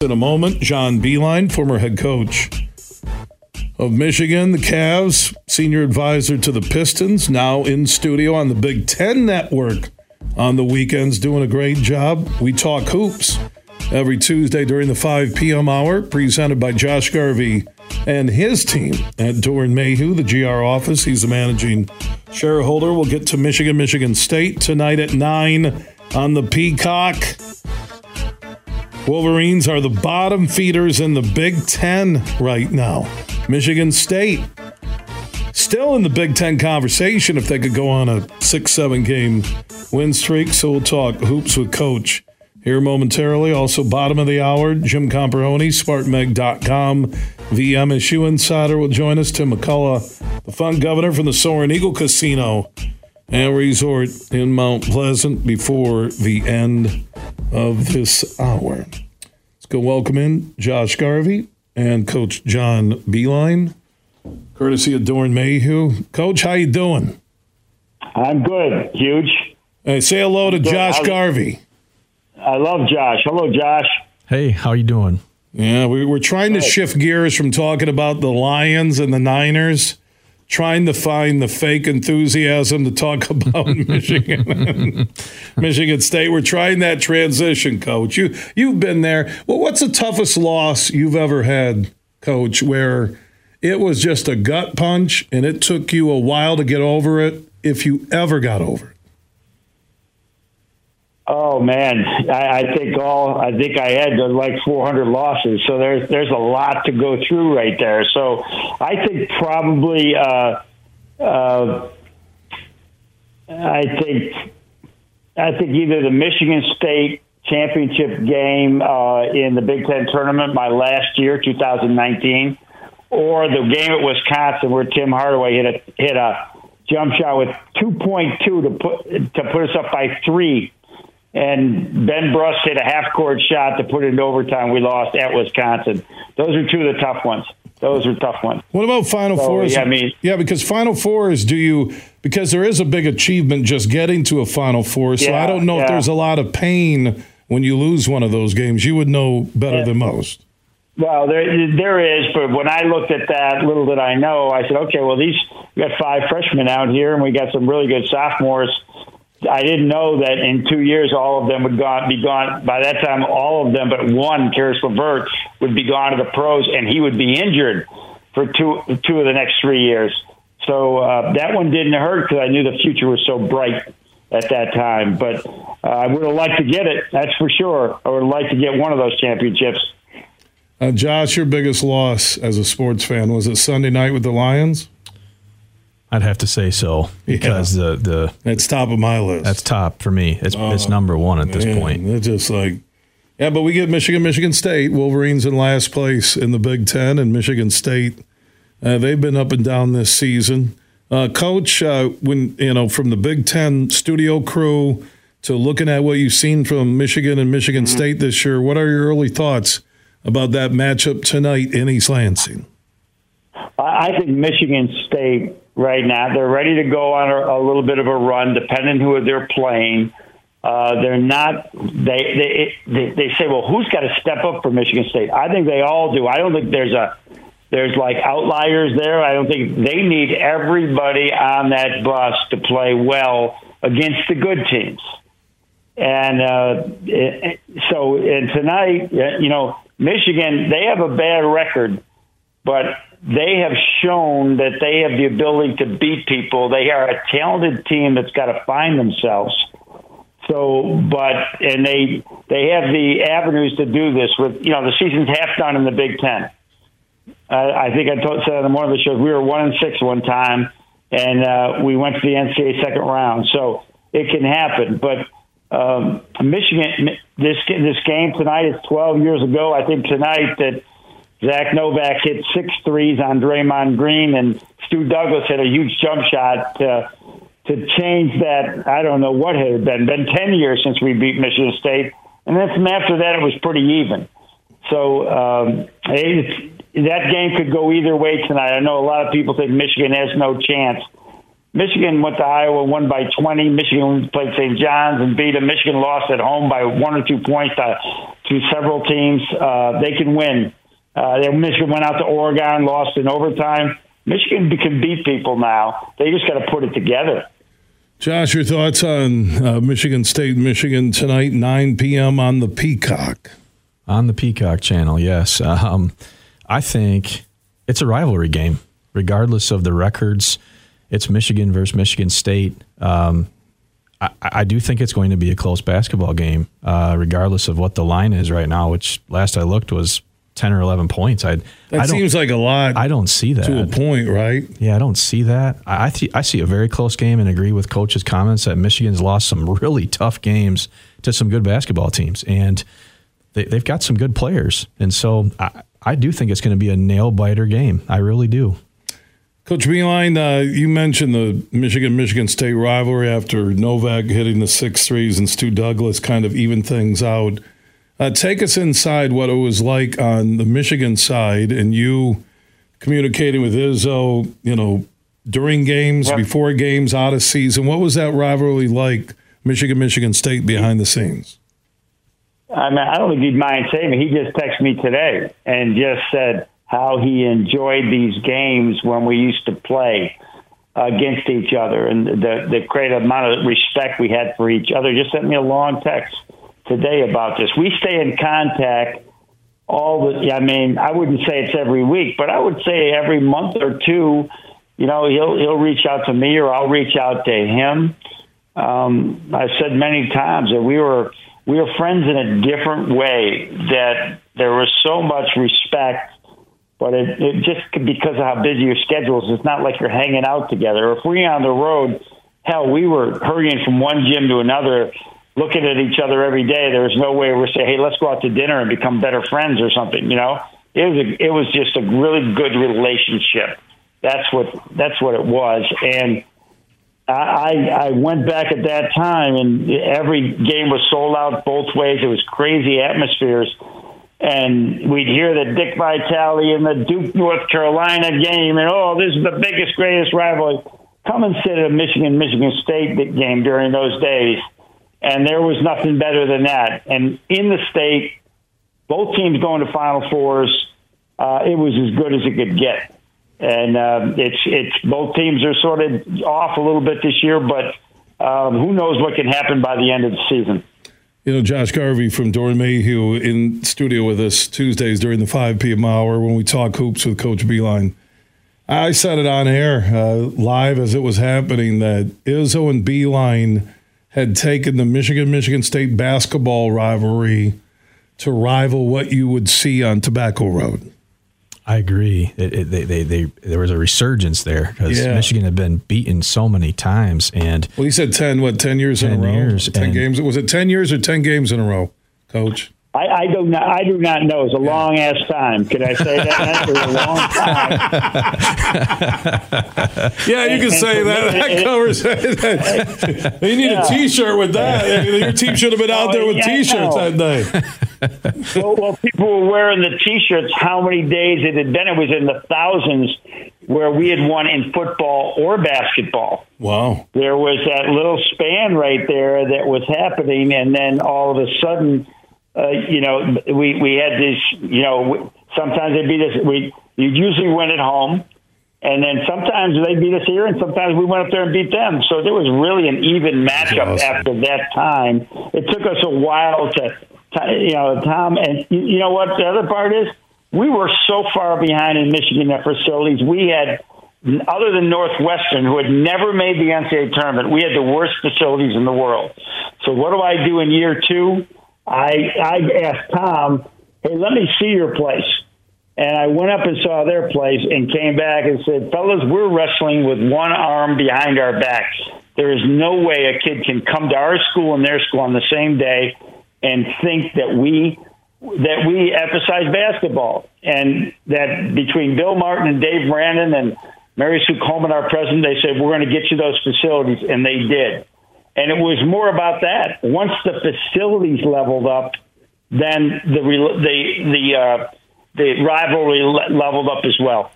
In a moment, John Beilein, former head coach of Michigan, the Cavs, senior advisor to the Pistons, now in studio on the Big Ten Network on the weekends, doing a great job. We talk hoops every Tuesday during the 5 p.m. hour, presented by Josh Garvey and his team at Doeren Mayhew, the GR office. He's the managing shareholder. We'll get to Michigan, Michigan State tonight at 9 on the Peacock. Wolverines are the bottom feeders in the Big Ten right now. Michigan State still in the Big Ten conversation if they could go on a six, seven game win streak. So we'll talk hoops with Coach here momentarily. Also, bottom of the hour, Jim Comparoni, SpartanMag.com. The MSU Insider will join us. Tim McCullough, the fun governor from the Soaring Eagle Casino and Resort in Mount Pleasant before the end of this hour. Let's go welcome in Josh Garvey and Coach John Beilein, courtesy of Doeren Mayhew. Coach, how you doing? I'm good. Huge. Hey, say hello to Josh Garvey. I love Josh. Hello, Josh. Hey, how you doing? Yeah, we, we're trying to shift gears from talking about the Lions and the Niners trying to find the fake enthusiasm to talk about Michigan Michigan State. We're trying that transition, coach. You you've been there. Well, what's the toughest loss you've ever had, coach, where it was just a gut punch and it took you a while to get over it if you ever got over it? Oh man, I, I think all I think I had like 400 losses, so there's there's a lot to go through right there. So I think probably uh, uh, I think I think either the Michigan State championship game uh, in the Big Ten tournament my last year, 2019, or the game at Wisconsin where Tim Hardaway hit a hit a jump shot with 2.2 to put to put us up by three and Ben Brust hit a half court shot to put it in overtime. We lost at Wisconsin. Those are two of the tough ones. Those are tough ones. What about Final so, Fours? Yeah, I mean, yeah, because Final Fours, do you because there is a big achievement just getting to a Final Four. So yeah, I don't know yeah. if there's a lot of pain when you lose one of those games. You would know better yeah. than most. Well, there there is, but when I looked at that, little did I know, I said, okay, well, these we got five freshmen out here, and we got some really good sophomores I didn't know that in two years all of them would gone, be gone. By that time, all of them but one, Caris LeVert, would be gone to the pros, and he would be injured for two two of the next three years. So uh, that one didn't hurt because I knew the future was so bright at that time. But uh, I would have liked to get it, that's for sure. I would have liked to get one of those championships. Uh, Josh, your biggest loss as a sports fan was it Sunday night with the Lions? I'd have to say so because yeah. the the it's top of my list. That's top for me. It's uh, it's number one at this man, point. It's just like yeah, but we get Michigan, Michigan State, Wolverines in last place in the Big Ten, and Michigan State. Uh, they've been up and down this season. Uh, Coach, uh, when you know from the Big Ten studio crew to looking at what you've seen from Michigan and Michigan mm-hmm. State this year, what are your early thoughts about that matchup tonight in East Lansing? I think Michigan State right now. They're ready to go on a, a little bit of a run, depending who they're playing. Uh, they're not. They, they they they say, well, who's got to step up for Michigan State? I think they all do. I don't think there's a there's like outliers there. I don't think they need everybody on that bus to play well against the good teams. And uh, it, so, and tonight, you know, Michigan, they have a bad record, but they have shown that they have the ability to beat people. They are a talented team that's got to find themselves. So, but and they they have the avenues to do this with you know the season's half done in the Big Ten. I I think I told, said on one of the shows we were one and six one time, and uh, we went to the NCAA second round. So it can happen, but um, Michigan this this game tonight is 12 years ago. I think tonight that Zach Novak hit six threes on Draymond Green, and Stu Douglas hit a huge jump shot to, to change that. I don't know what had been. Been 10 years since we beat Michigan State. And then from after that, it was pretty even. So um, that game could go either way tonight. I know a lot of people think Michigan has no chance. Michigan went to Iowa, won by 20. Michigan played St. John's and beat them. Michigan lost at home by one or two points to, to several teams. Uh, they can win. Uh, Michigan went out to Oregon, lost in overtime. Michigan can beat people now. They just got to put it together. Josh, your thoughts on uh, Michigan State, Michigan tonight, 9 p.m. on the Peacock? On the Peacock channel, yes. Um, I think it's a rivalry game, regardless of the records. It's Michigan versus Michigan State. Um, I, I, do think it's going to be a close basketball game, uh, regardless of what the line is right now, which last I looked was 10 or 11 points. I That I seems like a lot. I don't see that. To a point, right? Yeah, I don't see that. I I, th- I see a very close game and agree with coach's comments that Michigan's lost some really tough games to some good basketball teams. And they, they've got some good players. And so I, I do think it's going to be a nail biter game. I really do. Coach Beilein, uh, you mentioned the Michigan Michigan State rivalry after Novak hitting the six threes and Stu Douglas kind of even things out. Uh, take us inside what it was like on the Michigan side and you communicating with Izzo, you know, during games, yep. before games, out of season. What was that rivalry like, Michigan Michigan State behind the scenes? I mean, I don't think he'd mind saying He just texted me today and just said, how he enjoyed these games when we used to play against each other and the, the great amount of respect we had for each other. Just sent me a long text today about this. We stay in contact all the, I mean, I wouldn't say it's every week, but I would say every month or two, you know, he'll, he'll reach out to me or I'll reach out to him. Um, I've said many times that we were, we were friends in a different way that there was so much respect but it, it just because of how busy your schedule is, it's not like you're hanging out together. Or if we're on the road, hell, we were hurrying from one gym to another, looking at each other every day. There was no way we're saying, "Hey, let's go out to dinner and become better friends" or something. You know, it was a, it was just a really good relationship. That's what that's what it was, and. I, I went back at that time, and every game was sold out both ways. It was crazy atmospheres and we'd hear the Dick Vitale in the Duke North Carolina game, and oh, this is the biggest, greatest rivalry. Come and sit at a Michigan Michigan State game during those days, and there was nothing better than that. And in the state, both teams going to Final Fours, uh, it was as good as it could get. And uh, it's it's both teams are sort of off a little bit this year, but um, who knows what can happen by the end of the season. You know, Josh Garvey from Doeren Mayhew in studio with us Tuesdays during the 5 p.m. hour when we talk hoops with Coach Beilein. I said it on air uh, live as it was happening that Izzo and Beilein had taken the Michigan Michigan State basketball rivalry to rival what you would see on Tobacco Road. I agree. It, it, they, they, they, there was a resurgence there because yeah. Michigan had been beaten so many times. And well, he said ten. What ten years 10 in a row? Years, ten games. Was it ten years or ten games in a row, Coach? I, I, do not. I do not know. It's a long ass time. Can I say that? It's a long time. yeah, you can say that. that covers it. you need yeah. a T-shirt with that. Your team should have been out there with oh, yeah, T-shirts that day. well, well, people were wearing the T-shirts. How many days it had been? It was in the thousands where we had won in football or basketball. Wow. There was that little span right there that was happening, and then all of a sudden uh, you know, we we had this. You know, sometimes they beat us. We you usually win at home, and then sometimes they beat us here, and sometimes we went up there and beat them. So there was really an even matchup after that time. It took us a while to, to you know, Tom. And you, you know what? The other part is we were so far behind in Michigan at facilities. We had other than Northwestern, who had never made the NCAA tournament, we had the worst facilities in the world. So what do I do in year two? I I asked Tom, "Hey, let me see your place." And I went up and saw their place and came back and said, "Fellas, we're wrestling with one arm behind our backs. There is no way a kid can come to our school and their school on the same day and think that we that we emphasize basketball and that between Bill Martin and Dave Brandon and Mary Sue Coleman, our president, they said we're going to get you those facilities, and they did. And it was more about that. Once the facilities leveled up, then the the the uh, the rivalry leveled up as well.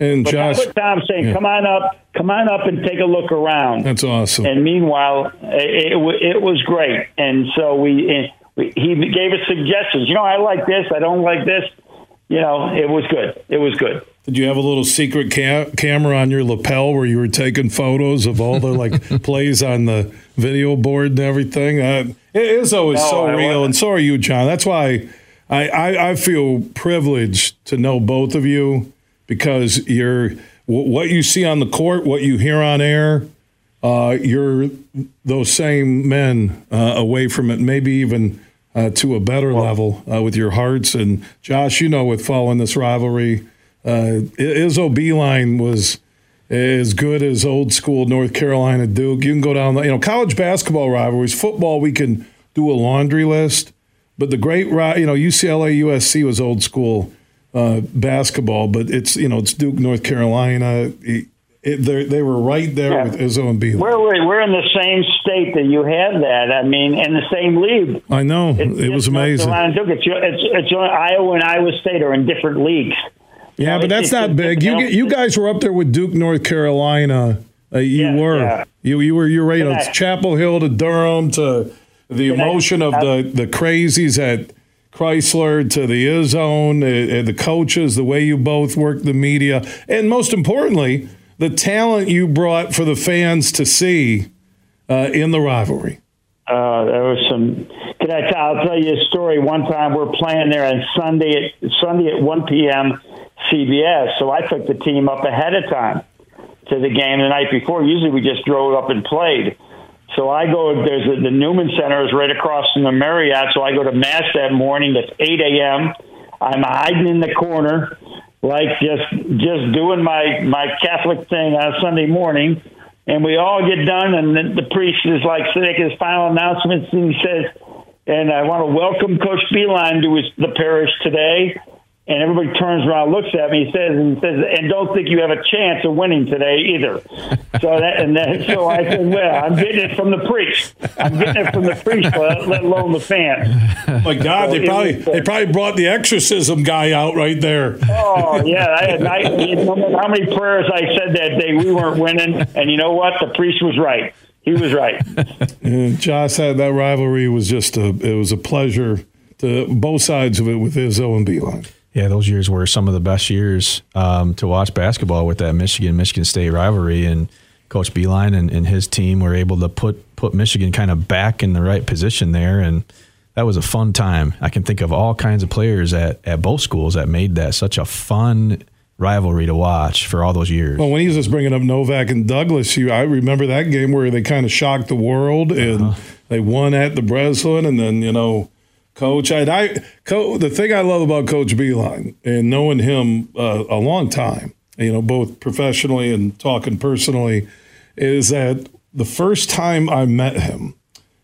And but Josh, that's what Tom's saying. Yeah. Come on up, come on up, and take a look around. That's awesome. And meanwhile, it, it, it was great. And so we he gave us suggestions. You know, I like this. I don't like this. You know, it was good. It was good. Did you have a little secret ca- camera on your lapel where you were taking photos of all the like plays on the video board and everything? Uh, it is always no, so I real, wasn't. and so are you, John. That's why I, I, I feel privileged to know both of you because you're what you see on the court, what you hear on air. Uh, you're those same men uh, away from it, maybe even uh, to a better well, level uh, with your hearts. And Josh, you know, with following this rivalry uh, Izzo Beilein was as good as old school North Carolina Duke. You can go down, you know, college basketball rivalries, football, we can do a laundry list. But the great, you know, UCLA, USC was old school uh, basketball, but it's, you know, it's Duke, North Carolina. It, it, they were right there yeah. with Izzo and Beilein. We're, we're in the same state that you had that. I mean, in the same league. I know. It, it was amazing. Duke. It's, it's, it's, Iowa and Iowa State are in different leagues. Yeah, but that's not big. You you guys were up there with Duke, North Carolina. Uh, you yeah, were. Yeah. You you were you were you know, Chapel Hill to Durham to the emotion of the the crazies at Crisler to the Izzone, uh, uh, the coaches, the way you both work the media, and most importantly, the talent you brought for the fans to see uh, in the rivalry. Uh, there was some. Can I'll tell you a story. One time we're playing there on Sunday at Sunday at 1 p.m. CBS. So I took the team up ahead of time to the game the night before. Usually we just drove up and played. So I go. There's a, the Newman Center is right across from the Marriott. So I go to mass that morning. That's 8 a.m. I'm hiding in the corner, like just just doing my my Catholic thing on Sunday morning. And we all get done, and the, the priest is like saying his final announcements, and he says, "And I want to welcome Coach Beilein to his, the parish today." And everybody turns around, looks at me, says, and says, and don't think you have a chance of winning today either. So that, and then, so I said, well, I'm getting it from the priest. I'm getting it from the priest, let alone the fan. My God, so they probably was, uh, they probably brought the exorcism guy out right there. Oh yeah, I had I, no matter how many prayers I said that day, we weren't winning, and you know what? The priest was right. He was right. and Josh said that rivalry was just a it was a pleasure to both sides of it with Izzo and Beilein. Yeah, those years were some of the best years um, to watch basketball with that Michigan Michigan State rivalry, and Coach Beilein and, and his team were able to put put Michigan kind of back in the right position there, and that was a fun time. I can think of all kinds of players at, at both schools that made that such a fun rivalry to watch for all those years. Well, when he was just bringing up Novak and Douglas, you, I remember that game where they kind of shocked the world and uh-huh. they won at the Breslin, and then you know Coach, I, I co- the thing I love about Coach Beilein and knowing him uh, a long time, you know, both professionally and talking personally, is that the first time I met him,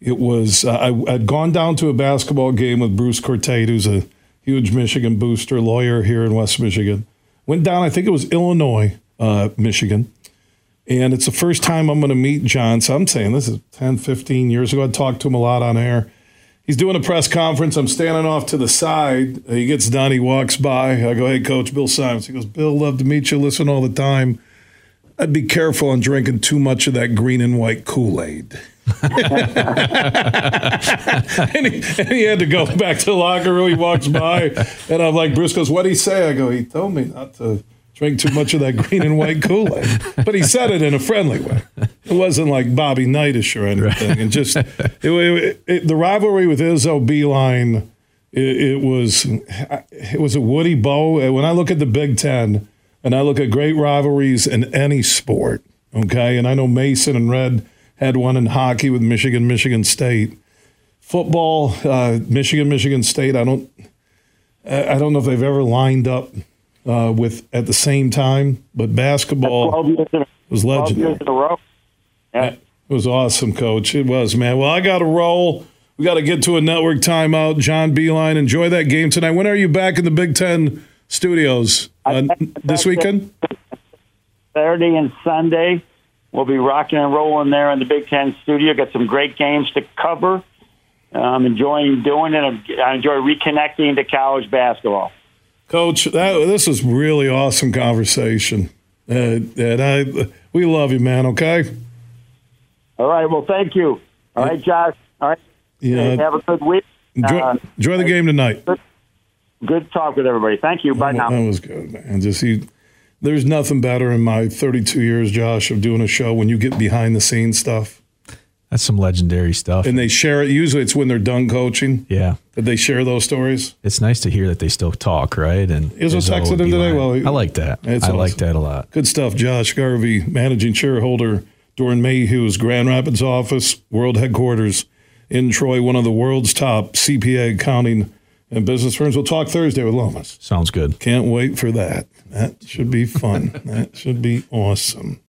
it was uh, I, had gone down to a basketball game with Bruce Cortate, who's a huge Michigan booster lawyer here in West Michigan. Went down, I think it was Illinois, uh, Michigan. And it's the first time I'm going to meet John. So I'm saying this is 10, 15 years ago. I talked to him a lot on air he's doing a press conference. I'm standing off to the side. He gets done. He walks by. I go, "Hey, Coach Bill Simonson." He goes, "Bill, love to meet you. Listen all the time. I'd be careful on drinking too much of that green and white Kool Aid." and, he, and, he, had to go back to the locker room. He walks by, and I'm like, Bruce goes, "What'd he say?" I go, "He told me not to." drink too much of that green and white Kool Aid. But he said it in a friendly way. It wasn't like Bobby Knightish or anything. Right. And just it, it, it, the rivalry with Izzo Beilein, it, was it was a Woody Bo. When I look at the Big Ten and I look at great rivalries in any sport, okay, and I know Mason and Red had one in hockey with Michigan, Michigan State. Football, uh, Michigan, Michigan State. I don't, I don't know if they've ever lined up uh, with at the same time. But basketball was legendary. Yeah. It was awesome, Coach. It was, man. Well, I got to roll. We got to get to a network timeout. John Beilein, enjoy that game tonight. When are you back in the Big Ten studios? Uh, this weekend? Saturday and Sunday. We'll be rocking and rolling there in the Big Ten studio. Got some great games to cover. I'm enjoying doing it. I enjoy reconnecting to college basketball. Coach, that, this is really awesome conversation. Uh, and I, we love you, man. Okay. All right. Well, thank you. All right, Josh. All right. Yeah. Have a good week. Enjoy, Uh, enjoy the game tonight. Good talk with everybody. Thank you. Bye now. That was good, man. Just he, there's nothing better in my 32 years, Josh, of doing a show when you get behind the scenes stuff That's some legendary stuff. and they share it. Usually, it's when they're done coaching yeah. that they share those stories. It's nice to hear that they still talk, right? And Izzo Izzo texted him today? Well, I like that. It's I like that a lot. Good stuff, Josh Garvey, managing shareholder, Doeren Mayhew's Grand Rapids office, world headquarters in Troy, one of the world's top CPA accounting and business firms. We'll talk Thursday with Lomas. Sounds good. Can't wait for that. That should be fun. that should be awesome.